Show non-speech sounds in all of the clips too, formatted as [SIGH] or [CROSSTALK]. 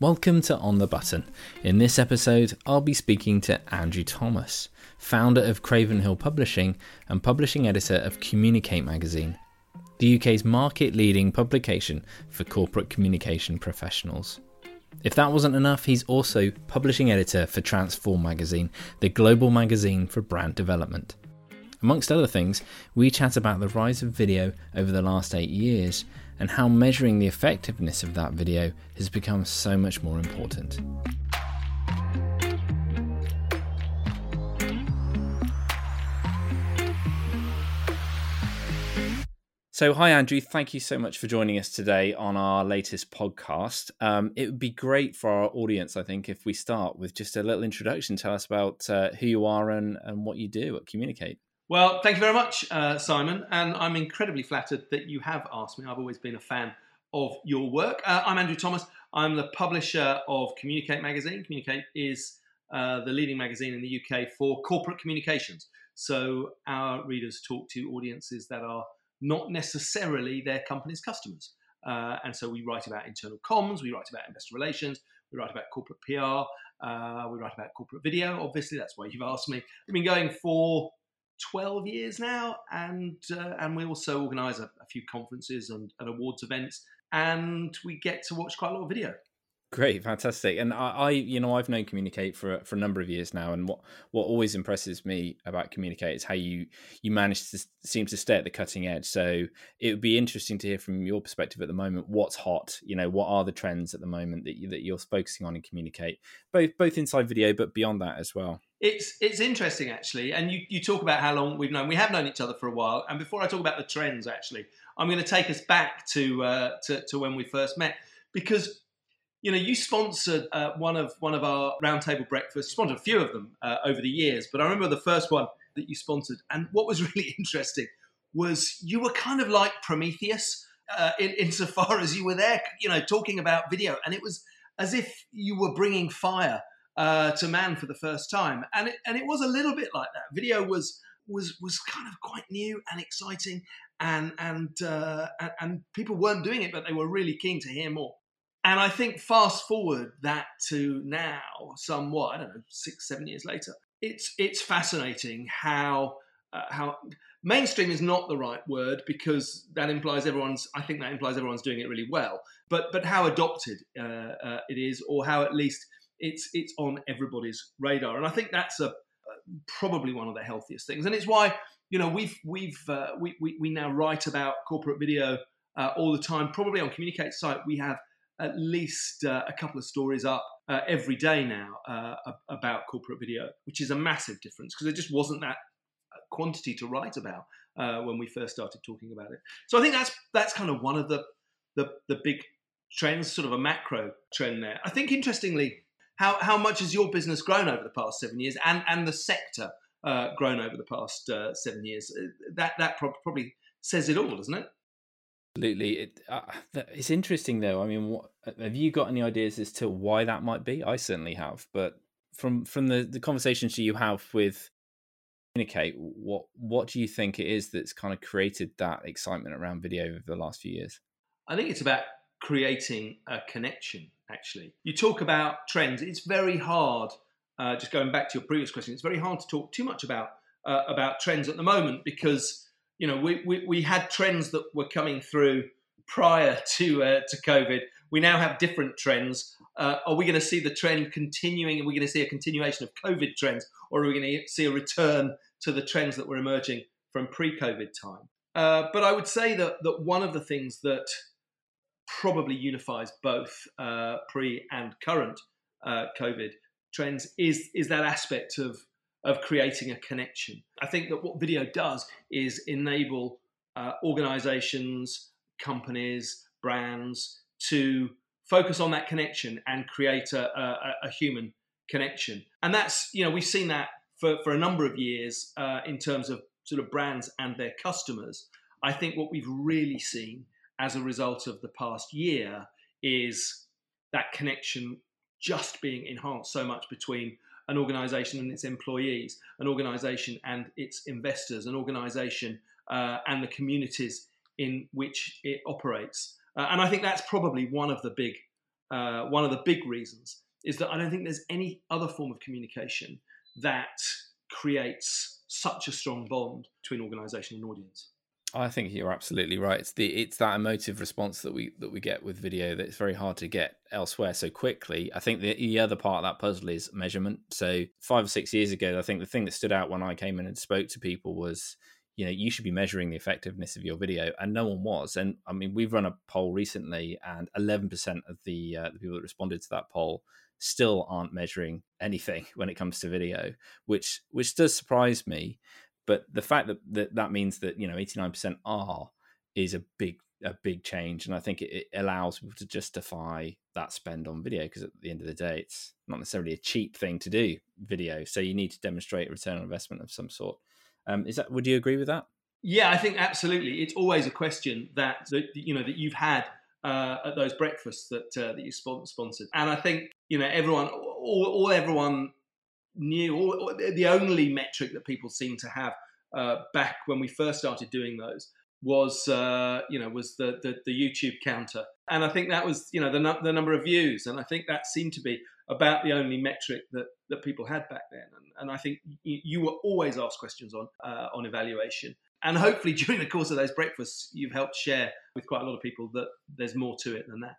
Welcome to On the Button. In this episode, I'll be speaking to Andrew Thomas, founder of Craven Hill Publishing and publishing editor of Communicate magazine, the UK's market leading publication for corporate communication professionals. If that wasn't enough, he's also publishing editor for Transform magazine, the global magazine for brand development. Amongst other things, we chat about the rise of video over the last eight years and how measuring the effectiveness of that video has become so much more important. So, hi, Andrew. Thank you so much for joining us today on our latest podcast. Um, it would be great for our audience, I think, if we start with just a little introduction. Tell us about uh, who you are and, and what you do at Communicate. Well, thank you very much, uh, Simon, and I'm incredibly flattered that you have asked me. I've always been a fan of your work. Uh, I'm Andrew Thomas. I'm the publisher of Communicate magazine. Communicate is uh, the leading magazine in the UK for corporate communications. So our readers talk to audiences that are not necessarily their company's customers. Uh, and so we write about internal comms, we write about investor relations, we write about corporate PR, uh, we write about corporate video. Obviously, that's why you've asked me. We've been going for 12 years now, and uh, and we also organise a, a, few conferences and, and, awards events, and we get to watch quite a lot of video. Great, fantastic, and I, I, you know, I've known Communicate for for a number of years now, and what what always impresses me about Communicate is how you you manage to seem to stay at the cutting edge. So it would be interesting to hear from your perspective at the moment what's hot. You know, what are the trends at the moment that you, that you're focusing on in Communicate, both both inside video, but beyond that as well. It's it's interesting actually, and you, you talk about how long we've known. We have known each other for a while, and before I talk about the trends, actually, I'm going to take us back to uh, to, to when we first met because you know, you sponsored uh, one of one of our roundtable breakfasts. Sponsored a few of them uh, over the years, but I remember the first one that you sponsored. And what was [LAUGHS] really interesting was you were kind of like Prometheus uh, in, insofar as you were there, you know, talking about video, and it was as if you were bringing fire uh, to man for the first time. And it, and it was a little bit like that. Video was was was kind of quite new and exciting, and and uh, and, and people weren't doing it, but they were really keen to hear more. And I think fast forward that to now, somewhat, I don't know, six, seven years later, it's it's fascinating how uh, how mainstream is not the right word because that implies everyone's. I think that implies everyone's doing it really well. But but how adopted uh, uh, it is, or how at least it's it's on everybody's radar, and I think that's a probably one of the healthiest things, and it's why you know we've we've uh, we, we we now write about corporate video uh, all the time. Probably on Communicate site we have at least uh, a couple of stories up uh, every day now uh, about corporate video, which is a massive difference because there just wasn't that uh, quantity to write about uh, when we first started talking about it. So I think that's that's kind of one of the the, the big trends, sort of a macro trend there. I think interestingly, how how much has your business grown over the past seven years, and and the sector uh, grown over the past seven years? That that probably says it all, doesn't it? Absolutely, it, uh, it's interesting though. I mean, what, have you got any ideas as to why that might be? I certainly have, but from from the the conversations you have with communicate, what what do you think it is that's kind of created that excitement around video over the last few years? I think it's about creating a connection. Actually, you talk about trends. It's very hard. Uh, just going back to your previous question, it's very hard to talk too much about uh, about trends at the moment because you know, we, we, we had trends that were coming through prior [LAUGHS] to uh, to COVID. We now have different trends. Uh, are we going to see the trend continuing? Are we going to see a continuation of COVID trends, or are we going to see a return to the trends that were emerging from pre-COVID time? Uh, but I would say that that one of the things that probably unifies both uh, pre and current uh, COVID trends is is that aspect of of creating a connection. I think that what video does is enable uh, organizations, companies, brands to focus on that connection and create a, a, a, human connection. And that's, you know, we've seen that for, for a number of years uh, in terms of sort of brands and their customers. I think what we've really seen as a result of the past year is that connection just being enhanced so much between an organization and its employees, an organization and its investors, an organization uh, and the communities in which it operates. Uh, and I think that's probably one of the big uh, one of the big reasons is that I don't think there's any other form of communication that creates such a strong bond between organisation and audience. I think you're absolutely right. It's the it's that emotive response that we that we get with video that it's very hard to get elsewhere so quickly. I think the, the other part of that puzzle is measurement. So five or six years ago, I think the thing that stood out when I came in and spoke to people was, you know, you should be measuring the effectiveness of your video, and no one was. And I mean, we've run a poll recently, and 11% of the uh, the people that responded to that poll still aren't measuring anything [LAUGHS] when it comes to video, which which does surprise me. But the fact that that, that means that you know 89% are is a big a big change, and I think it, it allows people to justify that spend on video because at the end of the day, it's not necessarily a cheap thing to do video, so you need to demonstrate a return on investment of some sort. Um, is that? Would you agree with that? Yeah, I think absolutely. It's always a question that, that you know that you've had uh, at those breakfasts that uh, that you sponsored, and I think you know everyone, all, all everyone knew, all, the only metric that people seem to have uh, back when we first started doing those was uh, you know was the, the, the YouTube counter, and I think that was you know the the number of views, and I think that seemed to be about the only metric that that people had back then, and, and I think you, you were always asked questions on uh, on evaluation, and hopefully [LAUGHS] during the course of those breakfasts, you've helped share with quite a lot of people that there's more to it than that.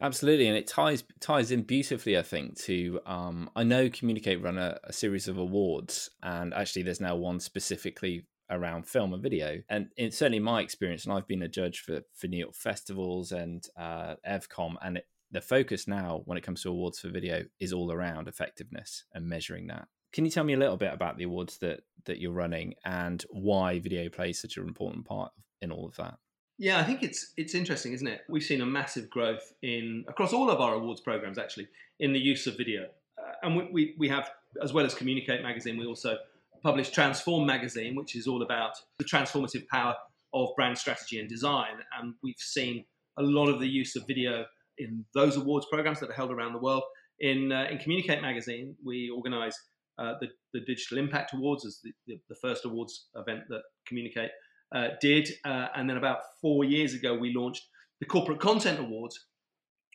Absolutely, and it ties ties in beautifully, I think. To um, I know Communicate run a, a, series of awards, and actually, there's now one specifically around film and video. And in certainly my experience, and I've been a judge for for New York festivals and uh, EvCom, and it, the focus now when it comes to awards for video is all around effectiveness and measuring that. Can you tell me a little bit about the awards that that you're running and why video plays such an important part in all of that? Yeah, I think it's it's interesting, isn't it? We've seen a massive growth in across all of our awards programs actually in the use of video, uh, and we, we, we have as well as Communicate magazine, we also publish Transform magazine, which is all about the transformative power of brand strategy and design, and we've seen a lot of the use of video in those awards programs that are held around the world. In uh, in Communicate magazine, we organise uh, the the Digital Impact Awards as the, the, the first awards event that Communicate uh, did. Uh, and then about four years ago, we launched the Corporate Content Awards,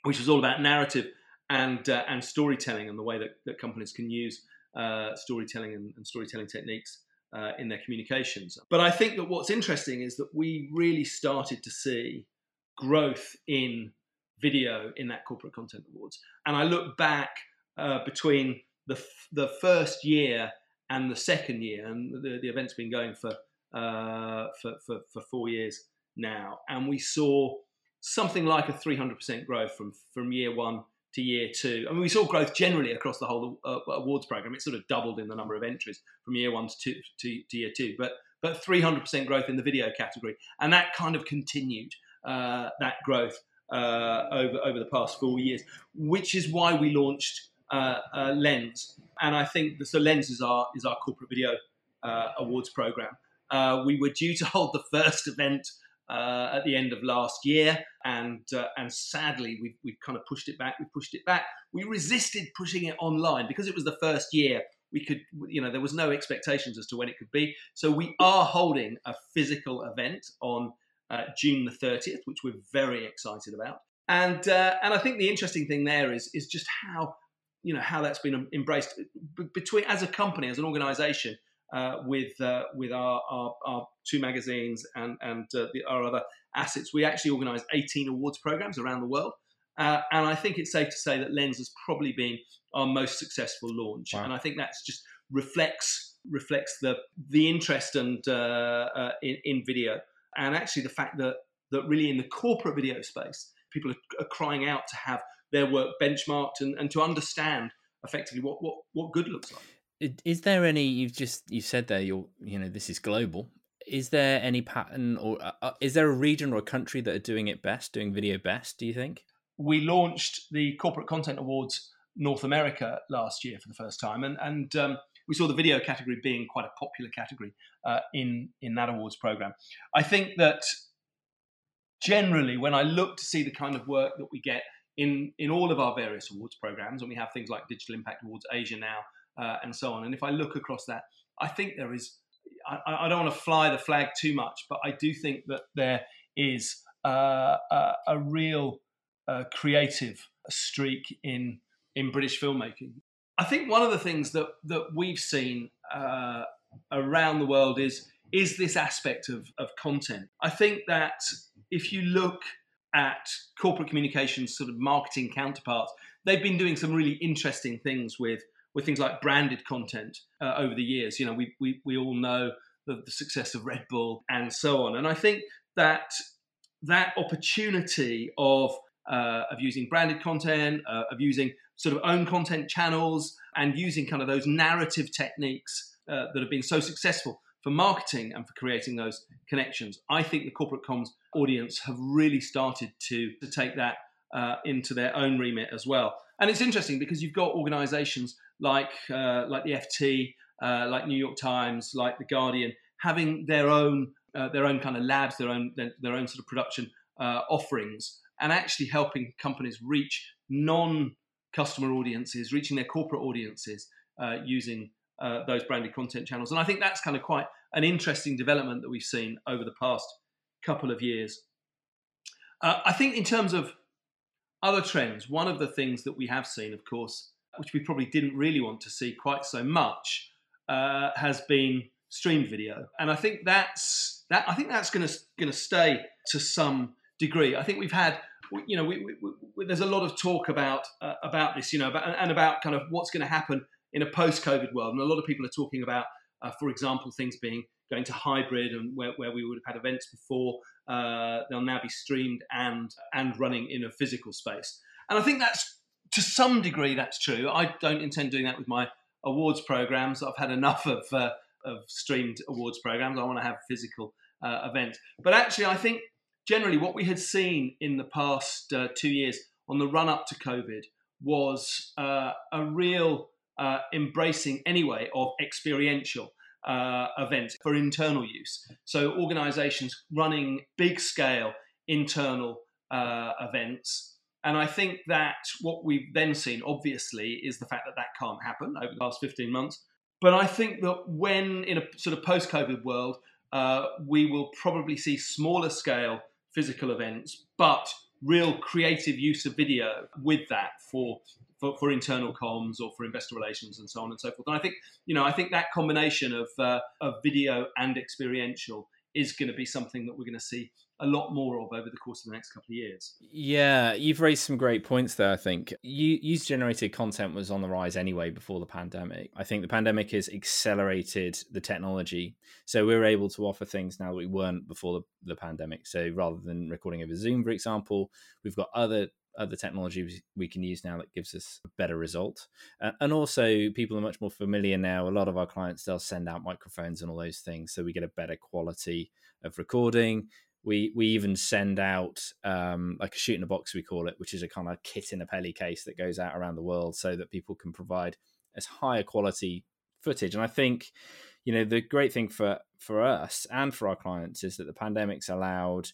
which was all about narrative and uh, and storytelling and the way that, that companies can use uh, storytelling and, and, storytelling techniques uh, in their communications. But I think that what's interesting is that we really started to see growth in video in that Corporate Content Awards. And I look back uh, between the, f- the first year and the second year, and the, the event's been going for uh, for, for, for four years now. And we saw something like a 300% growth from, from year one to year two. I mean, we saw growth generally across the whole uh, awards program. It sort of doubled in the number of entries from year one to, two, to, to year two, but but 300% growth in the video category, and that kind of continued uh, that growth uh, over over the past four years, which is why we launched uh, uh Lens, and I think the, so Lens is our is our corporate video uh, awards program, uh, we were due to [LAUGHS] hold the first event uh, at the end of last year, and uh, and sadly we we kind of pushed it back. We pushed it back. We resisted pushing it online because it was the first year. We could, you know, there was no expectations as to when it could be. So we are holding a physical event on uh, June the 30th, which we're very excited about. And uh, and I think the interesting thing there is is just how you know how that's been embraced between as a company, as an organisation uh, with uh, with our, our, our, two magazines and and uh, the, our other assets. We actually organise 18 awards programs around the world, uh, and I think it's safe to say that Lens has probably been our most successful launch. Wow. And I think that's just reflects reflects the the interest and uh, uh, in, in video, and actually the fact that that really in the corporate video space, people are, are crying out to have their work benchmarked and, and to understand effectively what, what, what good looks like. Is there any? You've just you said there. You're you know this is global. Is there any pattern, or uh, uh, is there a region or a country that are doing it best, doing video best? Do you think? We launched the Corporate Content Awards North America last year for the first time, and and um, we saw the video category being quite a popular category uh, in in that awards program. I think that generally, when I look to see the kind of work that we get in in all of our various awards programs, and we have things like Digital Impact Awards Asia now, uh, and so on. And if I look across that, I think there is. I, I, don't want to fly the flag too much, but I do think that there is uh, a, a, real uh, creative streak in in British filmmaking. I think one of the things that that we've seen uh, around the world is is this aspect of, of content. I think that if you look at corporate communications sort of marketing counterparts, they've been doing some really interesting things with with things like branded content uh, over the years. You know, we, we, we all know the, the success of Red Bull and so on. And I think that that opportunity of uh, of using branded content, uh, of using sort of own content channels, and using kind of those narrative techniques uh, that have been so successful for marketing and for creating those connections. I think the corporate comms audience have really started to, to take that uh, into their own remit as well. And it's interesting because you've got organizations like, uh, like the FT, uh, like New York Times, like The Guardian, having their own, uh, their own kind of labs, their own, their, their own sort of production uh, offerings, and actually helping companies reach non customer audiences, reaching their corporate audiences uh, using those branded content channels. And I think that's kind of quite an interesting development that we've seen over the past couple of years. I think in terms of other trends, one of the things that we have seen, of course, which we probably didn't really want to see quite so much, uh, has been streamed video, and I think that's that. I think that's going to going to stay to some degree. I think we've had, you know, we, we, we, there's a lot of talk about uh, about this, you know, about, and about kind of what's going to happen in a post-COVID world, and a lot of people are talking about, uh, for example, things being going to hybrid and where, where we would have had events before uh, they'll now be streamed and and running in a physical space. And I think that's to some degree that's true. I don't intend doing that with my awards programs. I've had enough of uh, of streamed awards programs. I want to have physical uh, events. But actually, I think generally what we had seen in the past uh, two years on the run up to COVID was uh, a real uh, embracing anyway of experiential uh, events for internal use. So organizations running big scale internal uh, events. And I think that what we've then seen, obviously, is the fact that that can't happen over the last 15 months. But I think that when in a sort of post COVID world, uh, we will probably see smaller scale physical events, but real creative use of video with that for for, for internal comms or for investor relations and so on and so forth. And I think, you know, I think that combination of, uh, of video and experiential is going to be something that we're going to see a lot more of over the course of the next couple of years. Yeah, you've raised some great points there. I think user generated content was on the rise anyway before the pandemic. I think the pandemic has accelerated the technology, so we're able to offer things now that we weren't before the, the pandemic. So rather than recording over Zoom, for example, we've got other other technology we can use now that gives us a better result. Uh, and also, people are much more familiar now. A lot of our clients they'll send out microphones and all those things, so we get a better quality of recording. We we even send out um, like a shoot in a box we call it, which is a kind of kit in a Peli case that goes out around the world, so that people can provide as higher quality footage. And I think you know the great thing for for us and for our clients is that the pandemic's allowed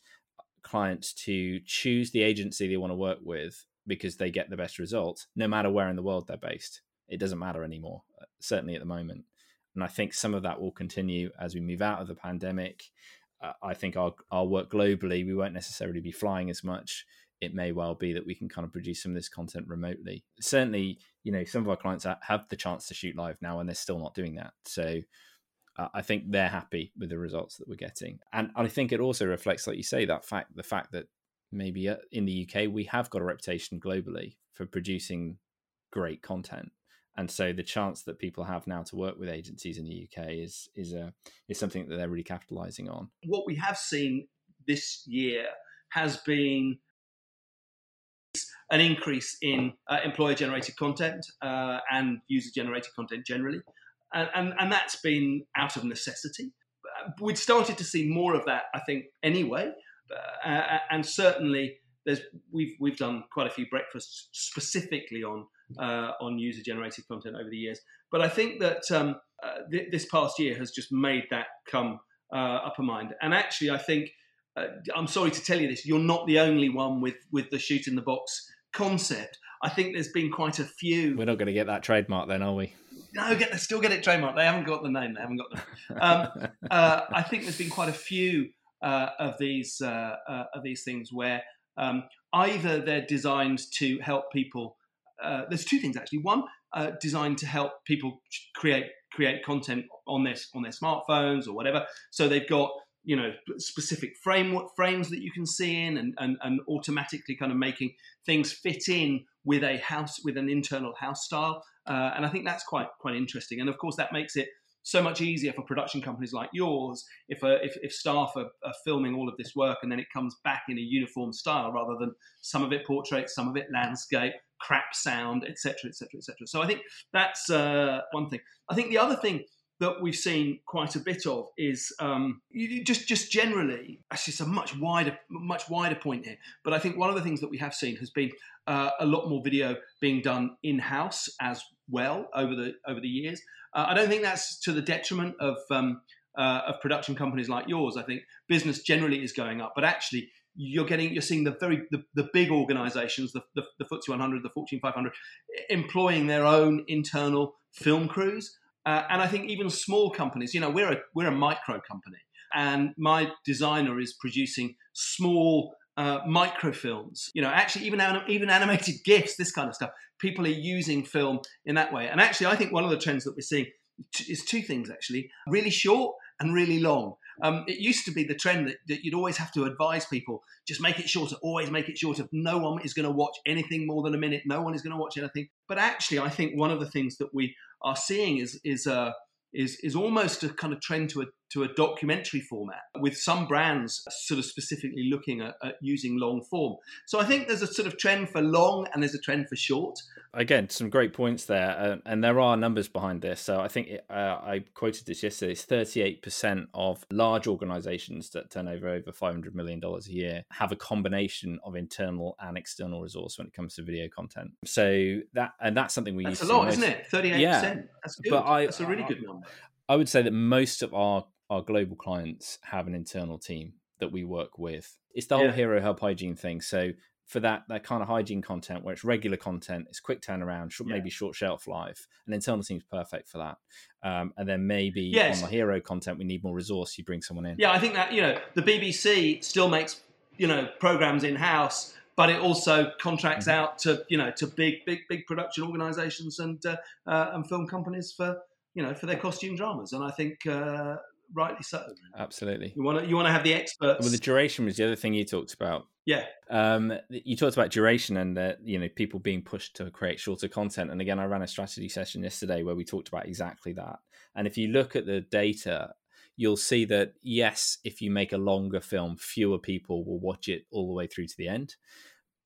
clients to choose the agency they want to work with because they get the best results, no matter where in the world they're based. It doesn't matter anymore, uh, certainly at the moment. And I think some of that will continue as we move out of the pandemic. I think our, our work globally, we won't necessarily be flying as much. It may well be that we can kind of produce some of this content remotely. Certainly, you know, some of our clients have the chance to shoot live now and they're still not doing that. So uh, I think they're happy with the results that we're getting, and I think it also reflects, like you say, that fact the fact that maybe uh, in the UK we have got a reputation globally for producing great content, and so the chance that people have now to work with agencies in the UK is is a is something that they're really capitalising on. What we have seen this year has been an increase in uh, employer generated content uh, and user generated content generally and, and, and that's been out of necessity. We'd started to see more of that, I think, anyway, uh, uh, and certainly there's we've we've done quite a few breakfasts specifically on uh, on user generated content over the years. But I think that um, uh, th- this past year has just made that come uh, upper mind. And actually, I think uh, I'm sorry to tell you this, you're not the only one with with the shoot in the box concept. I think there's been quite a few. We're not going to get that trademark then, are we? no, get still get it trademark. They haven't got the name. They haven't got them. Um, [LAUGHS] uh, I think there's been quite a few uh, of these uh, uh of these things where Um, either they're designed to help people. Uh, there's two things actually. One, uh, designed to help people create create content on their on their smartphones or whatever. So they've got you know specific framework frames that you can see in and, and, and automatically kind of making things fit in with a house with an internal house style uh, and i think that's quite quite interesting and of course that makes it so much easier for production companies like yours if, uh, if, if, staff are, are, filming all of this work and then it comes back in a uniform style rather than some of it portrait, some of it landscape, crap sound, etc., etc., etc. So I think that's uh, one thing. I think the other thing that we've seen quite a bit of is um, just just generally. Actually, it's a much wider much wider point here. But I think one of the things that we have seen has been uh, a lot more video being done in house as well over the over the years. Uh, I don't think that's to the detriment of um, uh, of production companies like yours. I think business generally is going up, but actually you're getting you're seeing the very the, the big organizations the, the, the FTSE 100 the Fortune 500 employing their own internal film crews uh, and I think even small companies, you know, we're a we're a micro company, and my designer is producing small uh, microfilms. You know, actually even even animated [LAUGHS] gifs, this kind of stuff. People are using film in that way, and actually, I think one of the trends that we're seeing is two things actually: really short and really long. Um, it used to be the trend that, that, you'd always have to advise people just make it shorter, always make it shorter. No one is going to watch anything more than a minute. No one is going to watch anything. But actually, I think one of the things that we are seeing is is uh, is is almost a kind of trend to a to a documentary format with some brands sort of specifically looking at, at, using long form. So I think there's a sort of trend for long and there's a trend for short. Again, some great points there, uh, and there are numbers behind this. So I think it, uh, I quoted this yesterday. It's 38% of large organisations that turn over over 500 million dollars a year have a combination of internal and external resource when it comes to video content. So that and that's something we that's use. a lot, isn't it? 38%. Yeah, that's good. But I, that's a really good number. I would say that most of our our global clients have an internal team that we work with. It's the whole yeah. hero hub hygiene thing. So for that that kind of hygiene content where it's regular content, it's quick turnaround, short, yeah. maybe short shelf life, an internal team's perfect for that. Um, and then maybe yes. on the hero content, we need more resource. You bring someone in. Yeah, I think that you know the BBC still makes you know programs in house, but it also contracts mm-hmm. out to you know to big big big production organisations and uh, uh, and film companies for you know for their costume dramas. And I think uh, rightly so. Absolutely. You want to you want to have the experts. Well, the duration was the other thing you talked about. Yeah. Um, you talked about duration and that you know people being pushed to create shorter content. And again, I ran a strategy session yesterday where we talked about exactly that. And if you look at the data, you'll see that yes, if you make a longer film, fewer people will watch it all the way through to the end.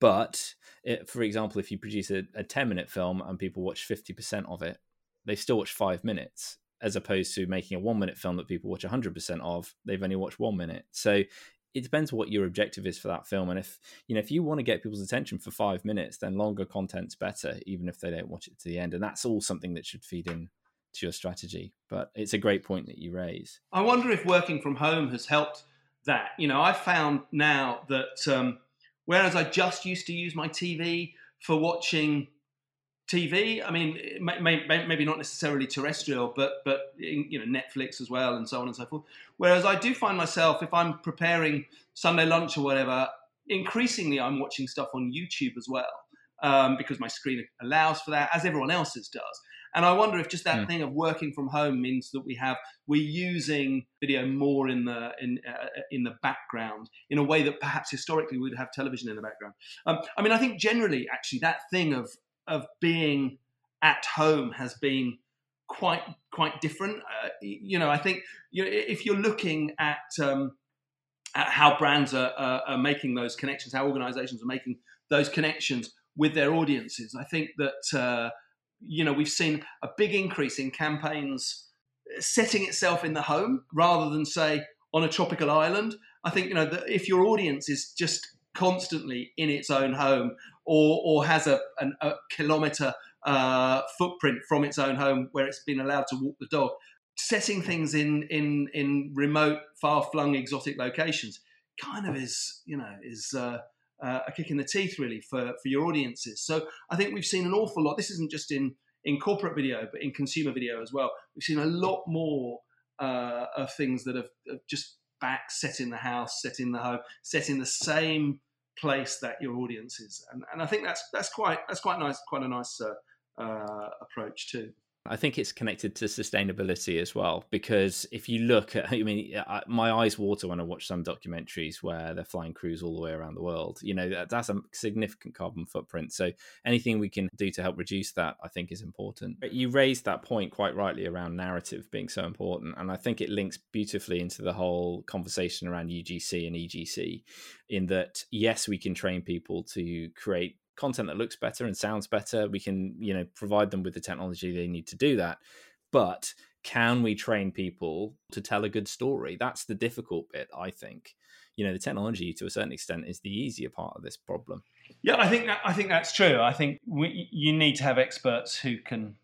But it, for example, if you produce a, a 10 minute film and people watch 50% of it, they still watch five minutes as opposed to making a one minute film that people watch 100% of they've only watched one minute. So it depends what your objective is for that film. And if you know if you want to get people's attention for five minutes then longer content's better even if they don't watch it to the end. And that's all something that should feed in to your strategy. But it's a great point that you raise. I wonder if working from home has helped that. You know i've found now that um, whereas i just used to use my tv for watching TV. I mean, maybe not necessarily terrestrial, but but you know Netflix as well, and so on and so forth. Whereas I do find myself, if I'm preparing Sunday lunch or whatever, increasingly I'm watching stuff on YouTube as well um, because my screen allows for that, as everyone else's does. And I wonder if just that mm. thing of working from home means that we have we're using video more in the in uh, in the background in a way that perhaps historically we'd have television in the background. Um, I mean, I think generally, actually, that thing of of being at home has been quite quite different. Uh, you know, I think you know, if you're looking at um, at how brands are, are, are, making those connections, how organisations are making those connections with their audiences, I think that uh, you know we've seen a big increase in campaigns setting itself in the home rather than say on a tropical island. I think you know that if your audience is just constantly in its own home or, or has a, an, a kilometre uh, footprint from its own home where it's been allowed to walk the dog. Setting things in, in, in remote, far flung, exotic locations kind of is, you know, is uh, uh, a kick in the teeth really for, for your audiences. So I think we've seen an awful lot. This isn't just in, in corporate video, but in consumer video as well. We've seen a lot more uh, of things that have, have just back set in the house, set in the home, set in the same place that your audience is, and, and I think that's that's quite that's quite nice, quite a nice uh, uh, approach too. I think it's connected to sustainability as well because if you look at, [LAUGHS] I mean, my eyes water when I watch some documentaries where they're flying crews all the way around the world. You know, that's a significant carbon footprint. So anything we can do to help reduce that, I think, is important. But you raised that point quite rightly around narrative being so important, and I think it links beautifully into the whole conversation around UGC and EGC. In that, yes, we can train people to create content that looks better and sounds better. We can, you know, provide them with the technology they need to do that. But can we train people to tell a good story? That's the difficult bit, I think. You know, the technology to a certain extent is the easier part of this problem. Yeah, I think that, I think that's true. I think we, you need to have experts who can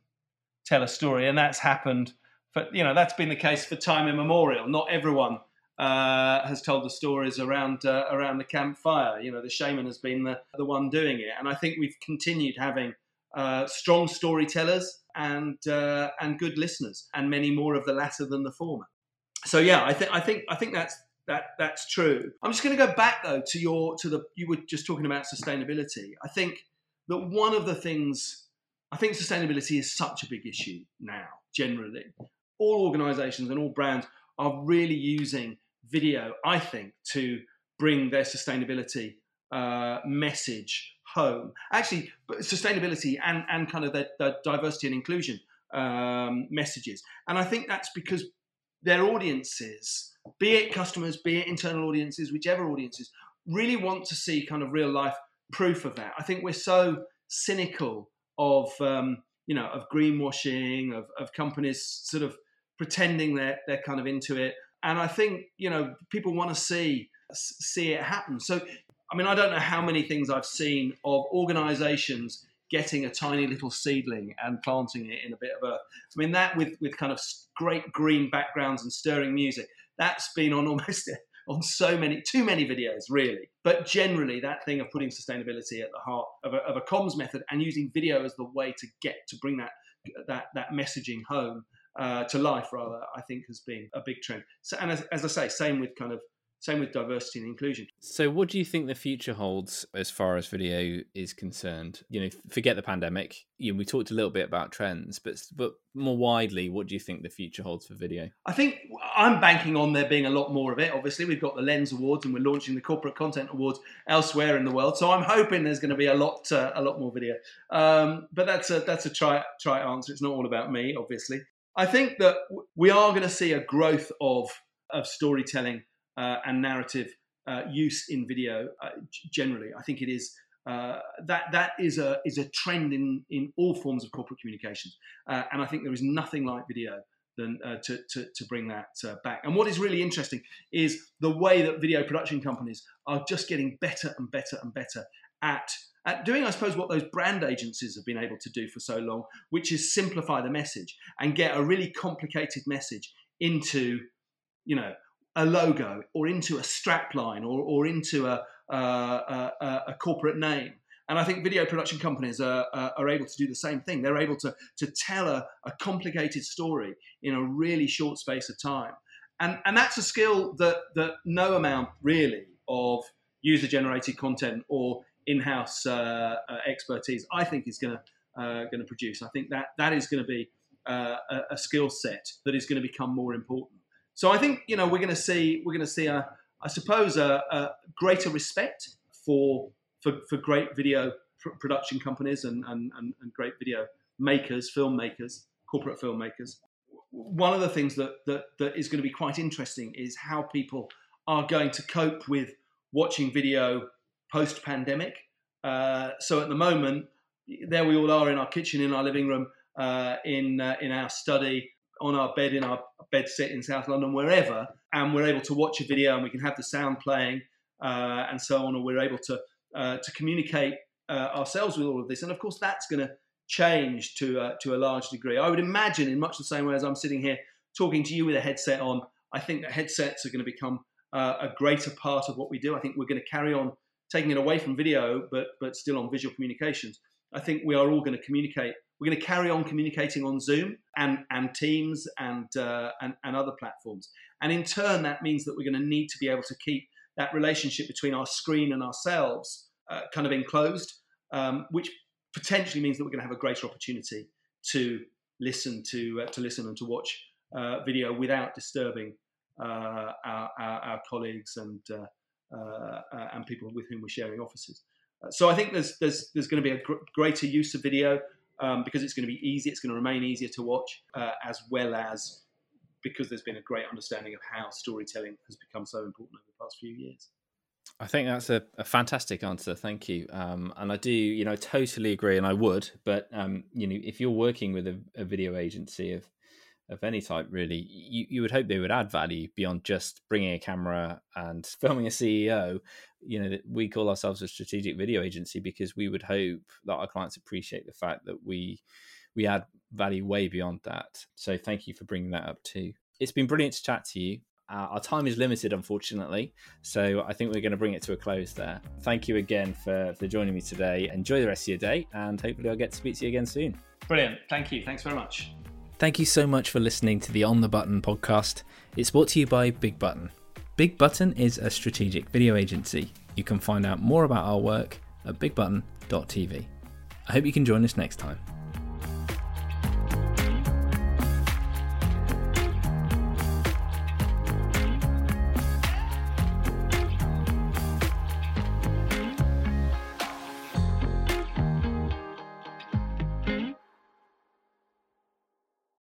tell a story, and that's happened. But you know, that's been the case for time immemorial. Not everyone uh, has told the stories around uh, around the campfire. You know, the shaman has been the, the one doing it, and I think we've continued having uh, strong storytellers and uh, and good listeners, and many more of the latter than the former. So yeah, I think I think I think that's that that's true. I'm just going to go back though to your to the you were just talking about sustainability. I think that one of the things I think sustainability is such a big issue now. Generally, all organisations and all brands are really using video, I think, to bring their sustainability uh, message home. Actually, sustainability and, and kind of the, the diversity and inclusion um, messages. And I think that's because their audiences, be it customers, be it internal audiences, whichever audiences, really want to see kind of real life proof of that. I think we're so cynical of um, you know of greenwashing, of, of companies sort of pretending they're they're kind of into it and I think you know people want to see see it happen. So I mean, I don't know how many things I've seen of organisations getting a tiny little seedling and planting it in a bit of earth. I mean, that with with kind of great green backgrounds and stirring music, that's been on [LAUGHS] almost on so many too many videos really. But generally, that thing of putting sustainability at the heart of a, of a comms method and using video as the way to get to bring that that that messaging home uh, to life rather i think has been a big trend so and as, as i say same with kind of same with diversity and inclusion. So, what do you think the future holds as far as video is concerned? You know, forget the pandemic. You know, we talked a little bit about trends, but but more widely, what do you think the future holds for video? I think I'm banking on there being a lot more of it. Obviously, we've got the Lens Awards, and we're launching the Corporate Content Awards elsewhere in the world. So I'm hoping there's going to be a lot uh, a lot more video. Um, but that's a that's a try try answer. It's not all about me, obviously. I think that we are going to see a growth of of storytelling uh, and narrative uh, use in video uh, generally. I think it is uh, that that is a is a trend in in all forms of corporate communications, uh, and I think there is nothing like video than uh, to, to, to bring that back. And what is really interesting is the way that video production companies are just getting better and better and better at doing, I suppose, what those brand agencies have been able to do for so long, which is simplify the message and get a really complicated message into, you know, a logo or into a strapline or, or into a, a, a, a corporate name. And I think video production companies are, are able to do the same thing. They're able to, to tell a, a complicated story in a really short space of time. And, and that's a skill that, that no amount really of user generated content or in-house uh, uh, expertise, I think is going to uh, going to produce. I think that that is going to be uh, a, a skill set that is going to become more important. So I think you know we're going to see we're going to see a I suppose a, a greater respect for for, for great video pr- production companies and, and, and, and great video makers, filmmakers, corporate filmmakers. One of the things that, that, that is going to be quite interesting is how people are going to cope with watching video post pandemic. Uh, so at the moment, there we all are in our kitchen, in our living room, uh, in uh, in our study, on our bed, in our bed sit in South London, wherever, and we're able to watch a video and we can have the sound playing uh, and so on, or we're able to uh, to communicate uh, ourselves with all of this. And of course, that's going to change to to a large degree. I would imagine, in much the same way as I'm sitting here talking to you with a headset on, I think that headsets are going to become a greater part of what we do. I think we're going to carry on taking it away from video, but but still on visual communications. I think we are all going to communicate. We're going to carry on communicating on Zoom and and Teams and uh, and, and other platforms. And in turn, that means that we're going to need to be able to keep that relationship between our screen and ourselves uh, kind of enclosed, um, which potentially means that we're going to have a greater opportunity to listen to uh, to listen and to watch uh, video without disturbing uh, our, our, our, colleagues and uh, and people with whom we're sharing offices. so I think there's there's there's going to be a gr- greater use of video um, because it's going to be easy. It's going to remain easier to watch, as well as because there's been a great understanding of how storytelling has become so important over the past few years. I think that's a, a fantastic answer. Thank you. Um, and I do, you know, totally agree, and I would. But um, you know, if you're working with a, a, video agency of of any type, really, you, you would hope they would add value beyond just bringing a camera and [LAUGHS] filming a CEO. You know, we call ourselves a strategic video agency because we would hope that our clients appreciate the fact that we we add value way beyond that. So thank you for bringing that up too. It's been brilliant to chat to you. Uh, our time is limited, unfortunately, so I think we're going to bring it to a close there. Thank you again for, for joining me today. Enjoy the rest of your day, and hopefully, I'll get to speak to you again soon. Brilliant. Thank you. Thanks very much. Thank you so much for listening to the On the Button podcast. It's brought to you by Big Button. Big Button is a strategic video agency. You can find out more about our work at bigbutton.tv. I hope you can join us next time.